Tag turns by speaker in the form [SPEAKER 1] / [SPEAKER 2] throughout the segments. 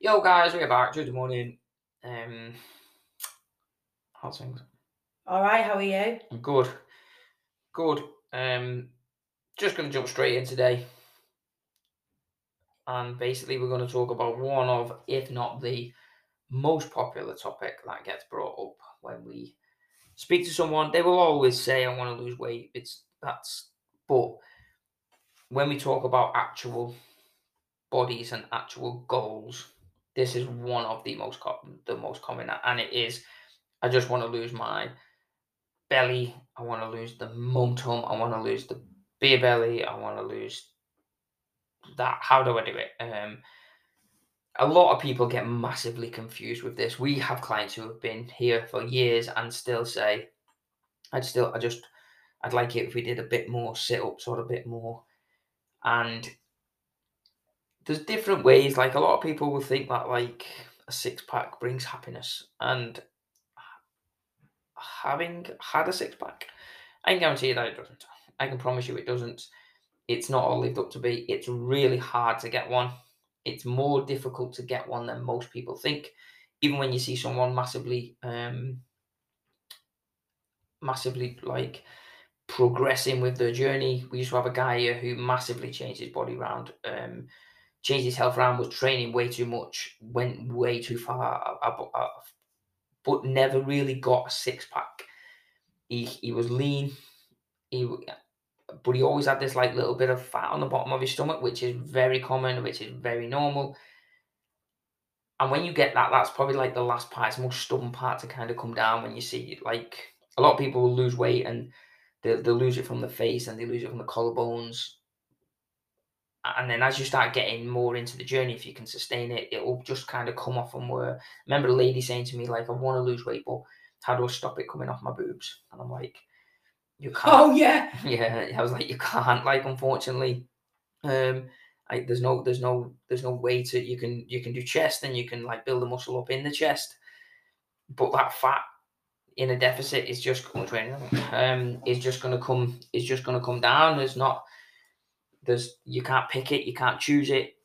[SPEAKER 1] Yo, guys, we're back. Good morning. Um, how's things?
[SPEAKER 2] All right, how are you?
[SPEAKER 1] I'm good. Good. Um, just going to jump straight in today. And basically, we're going to talk about one of, if not the most popular topic that gets brought up when we speak to someone. They will always say, I want to lose weight. It's that's, but when we talk about actual bodies and actual goals, this is one of the most the most common, and it is. I just want to lose my belly. I want to lose the momentum. I want to lose the beer belly. I want to lose that. How do I do it? Um, a lot of people get massively confused with this. We have clients who have been here for years and still say, "I'd still, I just, I'd like it if we did a bit more sit ups or a bit more." And there's different ways. Like a lot of people will think that like a six pack brings happiness, and having had a six pack, I can guarantee you that it doesn't. I can promise you it doesn't. It's not all lived up to be. It's really hard to get one. It's more difficult to get one than most people think. Even when you see someone massively, um, massively like progressing with their journey. We used to have a guy here who massively changed his body around. Um, changed his health around, was training way too much, went way too far, but never really got a six pack. He he was lean, he but he always had this like little bit of fat on the bottom of his stomach, which is very common, which is very normal. And when you get that, that's probably like the last part, it's most stubborn part to kind of come down when you see like a lot of people will lose weight and they they lose it from the face and they lose it from the collarbones and then as you start getting more into the journey, if you can sustain it, it will just kind of come off and where. Remember a lady saying to me, like, I want to lose weight, but how do I stop it coming off my boobs? And I'm like, you can't.
[SPEAKER 2] Oh yeah.
[SPEAKER 1] Yeah. I was like, you can't, like, unfortunately. Um, like there's no there's no there's no way to you can you can do chest and you can like build a muscle up in the chest. But that fat in a deficit is just um is just gonna come is just gonna come down. There's not there's you can't pick it, you can't choose it.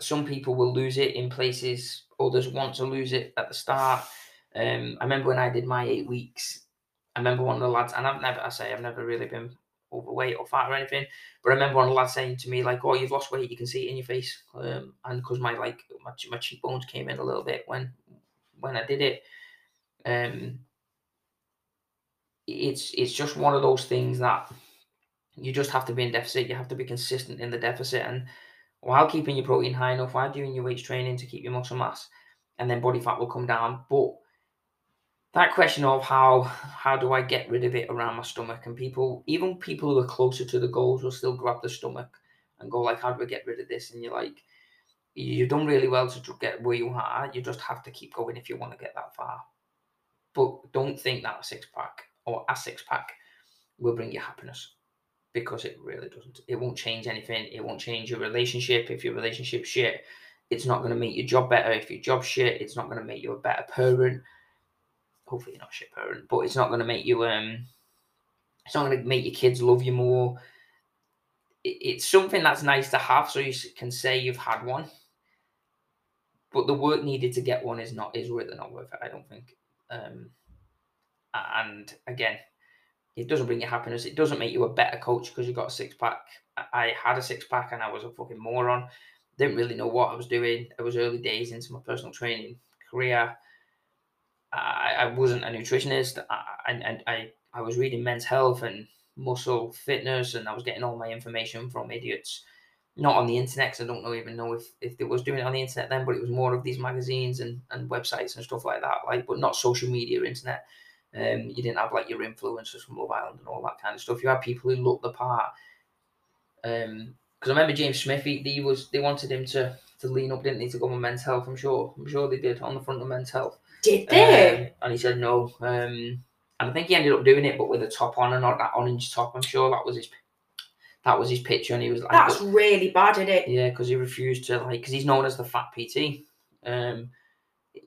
[SPEAKER 1] Some people will lose it in places, others want to lose it at the start. Um, I remember when I did my eight weeks. I remember one of the lads, and I've never, I say, I've never really been overweight or fat or anything, but I remember one of the lads saying to me like, "Oh, you've lost weight, you can see it in your face," um, and because my like my, my cheekbones came in a little bit when when I did it. Um, it's it's just one of those things that you just have to be in deficit. You have to be consistent in the deficit, and while keeping your protein high enough, while doing your weight training to keep your muscle mass, and then body fat will come down. But that question of how how do I get rid of it around my stomach, and people, even people who are closer to the goals, will still grab the stomach and go like, "How do I get rid of this?" And you're like, you've done really well to get where you are. You just have to keep going if you want to get that far. But don't think that a six pack or a six pack will bring you happiness because it really doesn't. It won't change anything. It won't change your relationship. If your relationship shit, it's not going to make your job better. If your job shit, it's not going to make you a better parent. Hopefully, you're not shit parent, but it's not going to make you um. It's not going to make your kids love you more. it's something that's nice to have, so you can say you've had one. But the work needed to get one is not is really not worth it. I don't think. Um, and again, it doesn't bring you happiness. It doesn't make you a better coach because you got a six pack. I had a six pack and I was a fucking moron. Didn't really know what I was doing. It was early days into my personal training career. I, I wasn't a nutritionist. I, and I, I was reading men's health and muscle fitness, and I was getting all my information from idiots. Not on the internet, because I don't know even know if, if they was doing it on the internet then, but it was more of these magazines and, and websites and stuff like that, like, but not social media, internet. Um, you didn't have like your influencers from Love Island and all that kind of stuff. You had people who looked the part. Um, because I remember James Smith, he, he, was they wanted him to to lean up, didn't they, to go on men's health? I'm sure, I'm sure they did on the front of men's health.
[SPEAKER 2] Did they?
[SPEAKER 1] Um, and he said no. Um, and I think he ended up doing it, but with a top on and not that orange top. I'm sure that was his that was his picture, and he was like,
[SPEAKER 2] "That's really bad, isn't it?"
[SPEAKER 1] Yeah, because he refused to like because he's known as the fat PT. Um,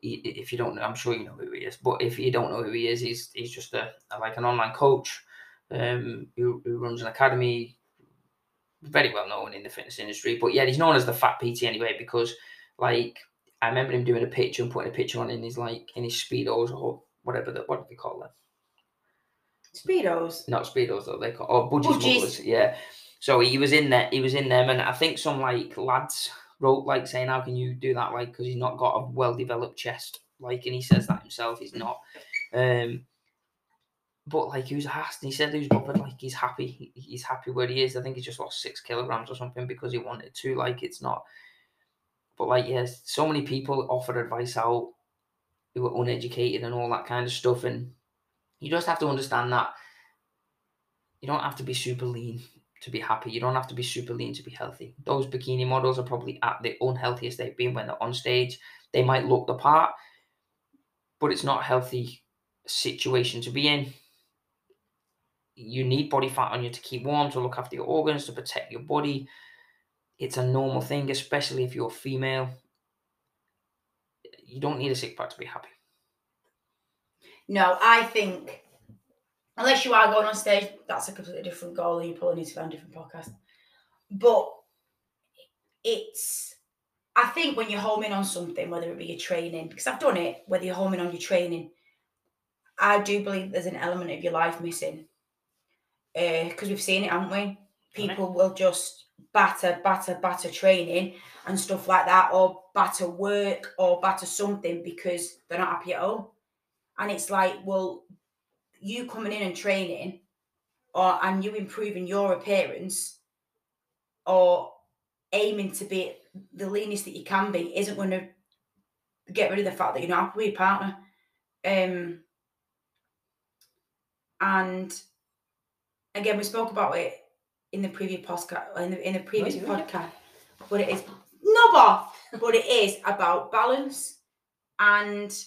[SPEAKER 1] if you don't know, I'm sure you know who he is. But if you don't know who he is, he's he's just a, like an online coach um, who, who runs an academy, very well known in the fitness industry. But yeah, he's known as the Fat PT anyway because like I remember him doing a picture and putting a picture on in his like in his speedos or whatever. The, what do they call them?
[SPEAKER 2] Speedos.
[SPEAKER 1] Not speedos though. They call or budgie smugglers. Yeah. So he was in there. He was in them, and I think some like lads wrote like saying, "How can you do that?" Like because he's not got a well developed chest. Like, and he says that himself. He's not. Um. But like he was asked, and he said he was bothered. Like he's happy. He's happy where he is. I think he just lost six kilograms or something because he wanted to. Like it's not. But like yes, so many people offer advice out who are uneducated and all that kind of stuff, and you just have to understand that you don't have to be super lean to be happy. You don't have to be super lean to be healthy. Those bikini models are probably at the unhealthiest they've been when they're on stage. They might look the part, but it's not a healthy situation to be in. You need body fat on you to keep warm, to look after your organs, to protect your body. It's a normal thing, especially if you're female. You don't need a six pack to be happy.
[SPEAKER 2] No, I think unless you are going on stage, that's a completely different goal, and you probably need to find a different podcast. But it's, I think when you're homing on something, whether it be your training, because I've done it, whether you're homing on your training, I do believe there's an element of your life missing. Uh, because we've seen it, haven't we? People will just batter, batter, batter training and stuff like that, or batter work, or batter something because they're not happy at home. And it's like, well, you coming in and training, or and you improving your appearance, or aiming to be the leanest that you can be, isn't going to get rid of the fact that you're not happy with your partner. Um, and again, we spoke about it in the previous podcast, in the, in the previous podcast, but it is no bar, but it is about balance and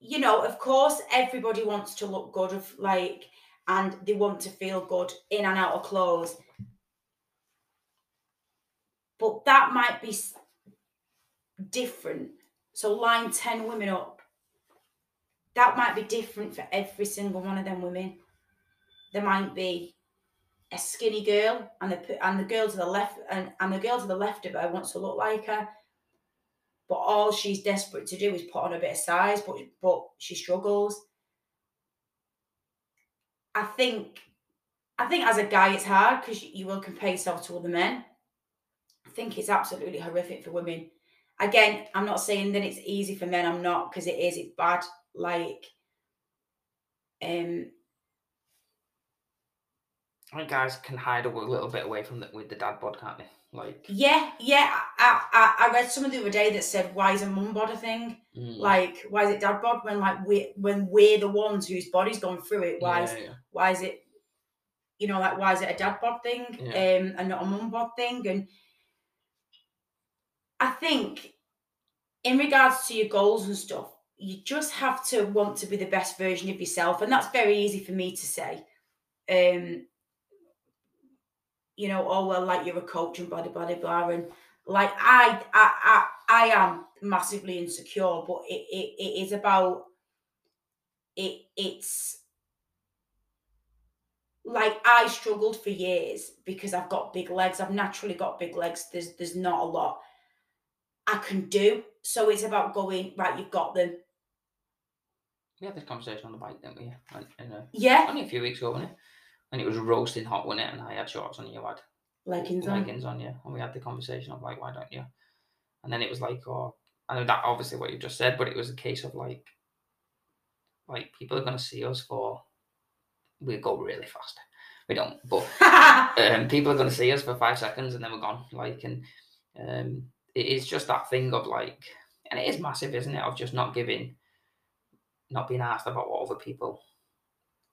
[SPEAKER 2] you know, of course, everybody wants to look good, of like, and they want to feel good in and out of clothes. But that might be different. So, line 10 women up, that might be different for every single one of them women. There might be a skinny girl, and the and the girl to the left, and, and the girl to the left of her wants to look like her but all she's desperate to do is put on a bit of size, but but she struggles. I think, I think as a guy, it's hard because you, will compare yourself to other men. I think it's absolutely horrific for women. Again, I'm not saying that it's easy for men. I'm not because it is. It's bad. Like, um,
[SPEAKER 1] I guys can hide a little bit away from the, with the dad bod, can't they? Like,
[SPEAKER 2] yeah, yeah. I, I I read something the other day that said, "Why is a mum bod a thing?
[SPEAKER 1] mm,
[SPEAKER 2] Like, why is it dad bod when like we when we're the ones whose body's going through it? Why is
[SPEAKER 1] yeah, yeah.
[SPEAKER 2] why is it you know like why is it a dad bod thing
[SPEAKER 1] Yeah.
[SPEAKER 2] um and not a mum bod thing and i think in regards to your goals and stuff you just have to want to be the best version of yourself and that's very easy for me to say um you know oh well like you're a coach and blah blah blah blah and like i i i, I am massively insecure but it, it, it is about it it's like I struggled for years because I've got big legs. I've naturally got big legs. There's there's not a lot I can do. So it's about going, right, you've got them.
[SPEAKER 1] We had this conversation on the bike, didn't we? And, uh,
[SPEAKER 2] Yeah.
[SPEAKER 1] only a few weeks ago, wasn't it? And it was roasting hot, wasn't it? And I had shorts on, you had
[SPEAKER 2] Leggings on.
[SPEAKER 1] leggings on, yeah. And we had the conversation of like, why don't you? And then it was like, oh, I know that obviously what you just said, but it was a case of like, like people are gonna see us for, we go really fast. We don't, but um, people are going to see us for five seconds and then we're gone. Like, and um, it is just that thing of like, and it is massive, isn't it? Of just not giving, not being asked about what other people.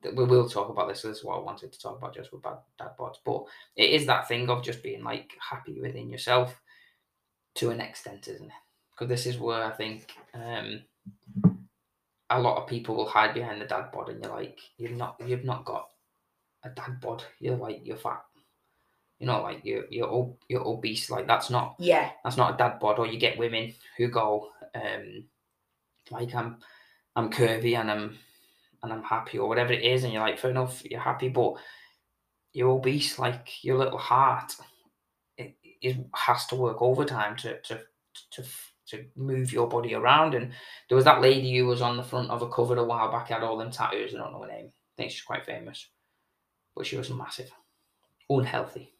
[SPEAKER 1] We will talk about this. So this is what I wanted to talk about just with bad dad bods. But it is that thing of just being like happy within yourself to an extent, isn't it? Because this is where I think um, a lot of people will hide behind the dad bod, and you're like, you've not, you've not got a dad bod. You're like you're fat. You know, like you're you're you're obese. Like that's not
[SPEAKER 2] yeah.
[SPEAKER 1] that's not a dad bod. Or you get women who go, um, like I'm I'm curvy and I'm and I'm happy or whatever it is, and you're like, fair enough, you're happy, but you're obese. Like your little heart, it, it has to work overtime to to to to move your body around. And there was that lady who was on the front of a cover a while back, had all them tattoos. I don't know her name. I think she's quite famous, but she was massive, unhealthy.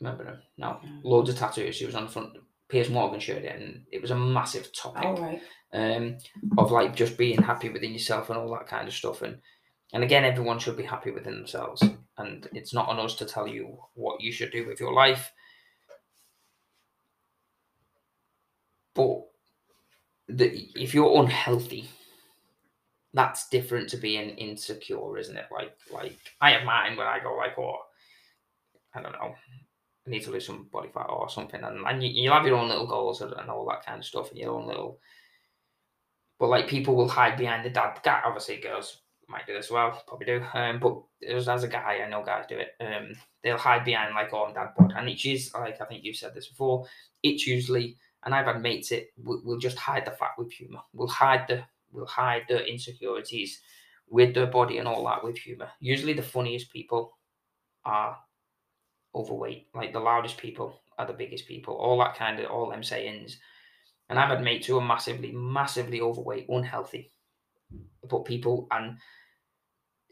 [SPEAKER 1] Remember her? No,
[SPEAKER 2] Mm.
[SPEAKER 1] loads of tattoos. She was on the front. Piers Morgan showed it, and it was a massive topic
[SPEAKER 2] All right.
[SPEAKER 1] um, of like just being happy within yourself and all that kind of stuff. And and again, everyone should be happy within themselves, and it's not on us to tell you what you should do with your life. But the, if you're unhealthy, that's different to being insecure, isn't it? Like like I have mine when I go like, oh, I don't know. Need to lose some body fat or something, and, and you, you'll have your own little goals and, all that kind of stuff, and your own little but like people will hide behind the dad. Guy, obviously, girls might do this as well, probably do. Um, but as, as a guy, I know guys do it. Um, they'll hide behind like, oh, dad bod, and it's usually like I think you said this before. It's usually, and I've had mates it. We'll, we'll just hide the fat with humor. We'll hide the, we'll hide the insecurities with their body and all that with humor. Usually, the funniest people are overweight. Like the loudest people are the biggest people. All that kind of all them sayings. And I've had mates who are massively, massively overweight, unhealthy. But people and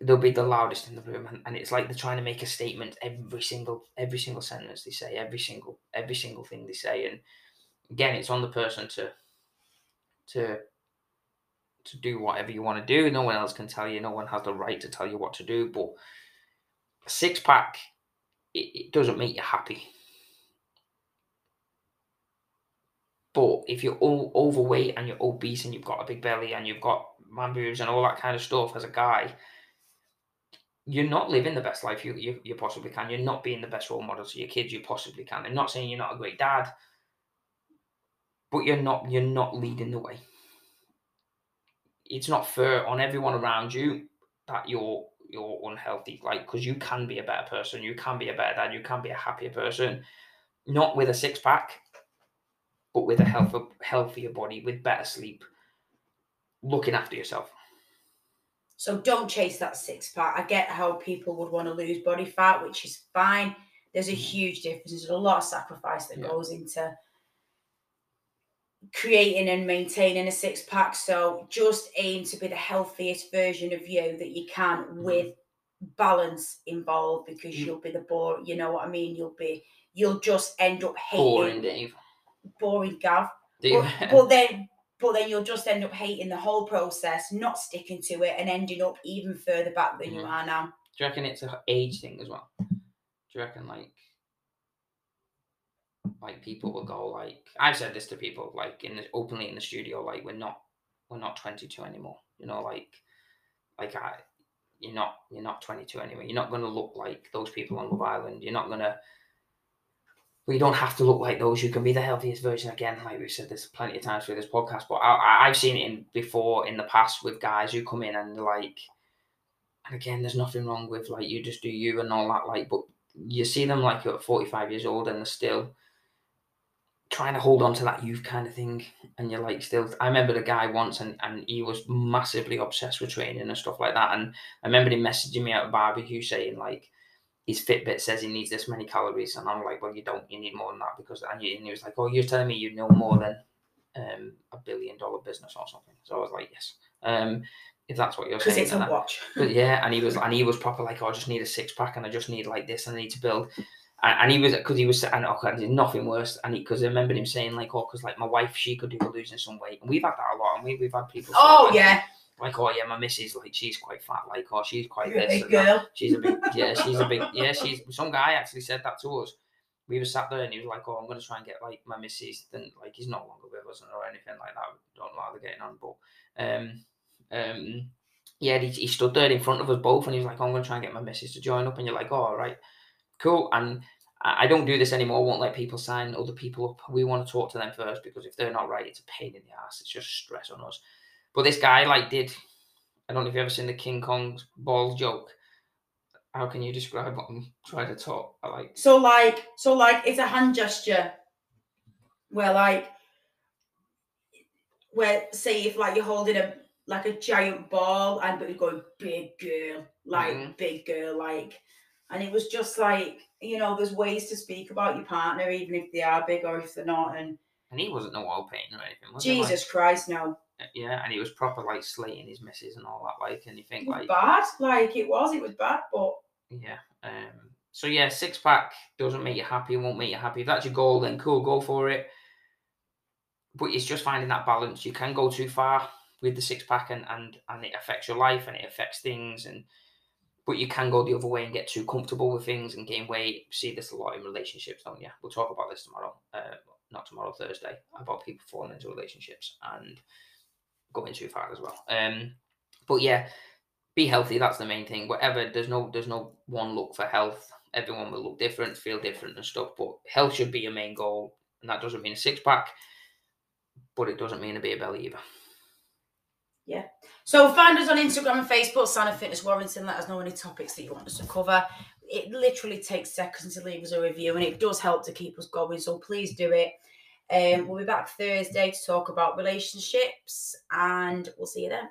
[SPEAKER 1] they'll be the loudest in the room and, and it's like they're trying to make a statement every single every single sentence they say, every single every single thing they say. And again, it's on the person to to to do whatever you want to do. No one else can tell you, no one has the right to tell you what to do. But a six pack it, it doesn't make you happy. But if you're all overweight and you're obese and you've got a big belly and you've got man boobs and all that kind of stuff as a guy, you're not living the best life you, you, you possibly can. You're not being the best role model to your kids you possibly can. I'm not saying you're not a great dad, but you're not you're not leading the way. It's not fair on everyone around you that you're you're unhealthy. Like because you can be a better person, you can be a better dad, you can be a happier person. Not with a six pack, but with a healthier, healthier body, with better sleep, looking after yourself.
[SPEAKER 2] So don't chase that six pack. I get how people would want to lose body fat, which is fine. There's a
[SPEAKER 1] Mhm.
[SPEAKER 2] huge difference. There's a lot of sacrifice that
[SPEAKER 1] Yeah.
[SPEAKER 2] goes into creating and maintaining a six pack. So just aim to be the healthiest version of you that you can
[SPEAKER 1] Mhm.
[SPEAKER 2] with balance involved because
[SPEAKER 1] Mm.
[SPEAKER 2] you'll be the bore, you know what I mean? You'll be you'll just end up hating
[SPEAKER 1] Boring, Dave.
[SPEAKER 2] boring Gav.
[SPEAKER 1] You?
[SPEAKER 2] But, but then but then you'll just end up hating the whole process, not sticking to it, and ending up even further back than you
[SPEAKER 1] Mhm.
[SPEAKER 2] are now.
[SPEAKER 1] Do you reckon it's an age thing as well? Do you reckon like like people will go like I've said this to people like in the openly in the studio like we're not we're not 22 anymore. You know like like I you're not you're not 22 anymore. You're not going to look like those people on Love Island. You're not going to you don't have to look like those. You can be the healthiest version again. Like we've said this plenty of times through this podcast, but I, I've seen it in before in the past with guys who come in and like, and again, there's nothing wrong with like you just do you and all that. Like, but you see them like you're at 45 years old and they're still trying to hold on to that youth kind of thing. And you're like, still, I remember the guy once and, and he was massively obsessed with training and stuff like that. And I remember him messaging me at a barbecue saying, like, his Fitbit says he needs this many calories. And I'm like, well, you don't, you need more than that because, and, you, and he was like, oh, you're telling me you know more than um, a billion dollar business or something. So I was like, yes. Um, if that's what you're
[SPEAKER 2] Because
[SPEAKER 1] saying.
[SPEAKER 2] it's a watch.
[SPEAKER 1] but yeah, and he was and he was proper like, oh, I just need a six pack and I just need like this and I need to build. And, and he was because he was and okay, there's nothing worse. And because I remember him saying like, oh, because like my wife, she could do with losing some weight, and we've had that a lot. And we we've had people. say,
[SPEAKER 2] Oh
[SPEAKER 1] like,
[SPEAKER 2] yeah,
[SPEAKER 1] Like oh yeah, my missus like she's quite fat. Like oh she's quite
[SPEAKER 2] you're a
[SPEAKER 1] this.
[SPEAKER 2] big
[SPEAKER 1] and that.
[SPEAKER 2] girl.
[SPEAKER 1] She's a big yeah. She's a big yeah. She's some guy actually said that to us. We were sat there and he was like, "Oh, I'm going to try and get like my missus." Then like he's no longer with us or anything like that. Don't know how they're getting on, but um um yeah, he, he stood there in front of us both and he was like, oh, I'm going to try and get my missus to join up. And you're like, oh, all right, cool. And I don't do this anymore. I won't let people sign other people up. We want to talk to them first because if they're not right, it's a pain in the ass. It's just stress on us. But this guy like did. I don't know if you've ever seen the King Kong's ball joke. How can you describe what I'm trying to talk? I like.
[SPEAKER 2] So like, so like, it's a hand gesture where like, where say if like you're holding a like a giant ball and but you're going big girl, like
[SPEAKER 1] Mhm.
[SPEAKER 2] big girl, like, and it was just like you know, there's ways to speak about your partner even if they are big or if they're not, and
[SPEAKER 1] and he wasn't no oil painting or anything. He? Like,
[SPEAKER 2] Jesus Christ, no.
[SPEAKER 1] yeah, and he was proper like slating his misses and all that. Like, and you think like,
[SPEAKER 2] bad. Like it was, it was bad, but
[SPEAKER 1] yeah. Um. So yeah, six pack doesn't make you happy. Won't make you happy. If that's your goal, then cool, go for it. But it's just finding that balance. You can go too far with the six pack, and and and it affects your life and it affects things and. But you can go the other way and get too comfortable with things and gain weight. See this a lot in relationships, don't you? We'll talk about this tomorrow. Uh, not tomorrow, Thursday, about people falling into relationships and going too far as well. Um, but yeah, be healthy. That's the main thing. Whatever, there's no there's no one look for health. Everyone will look different, feel different, and stuff. But health should be your main goal, and that doesn't mean a six pack, but it doesn't mean a beer belly either.
[SPEAKER 2] So find us on Instagram and Facebook, Sana Fitness Warrington. Let us know any topics that you want us to cover. It literally takes seconds to leave us a review and it does help to keep us going. So please do it. Um, we'll be back Thursday to talk about relationships and we'll see you then.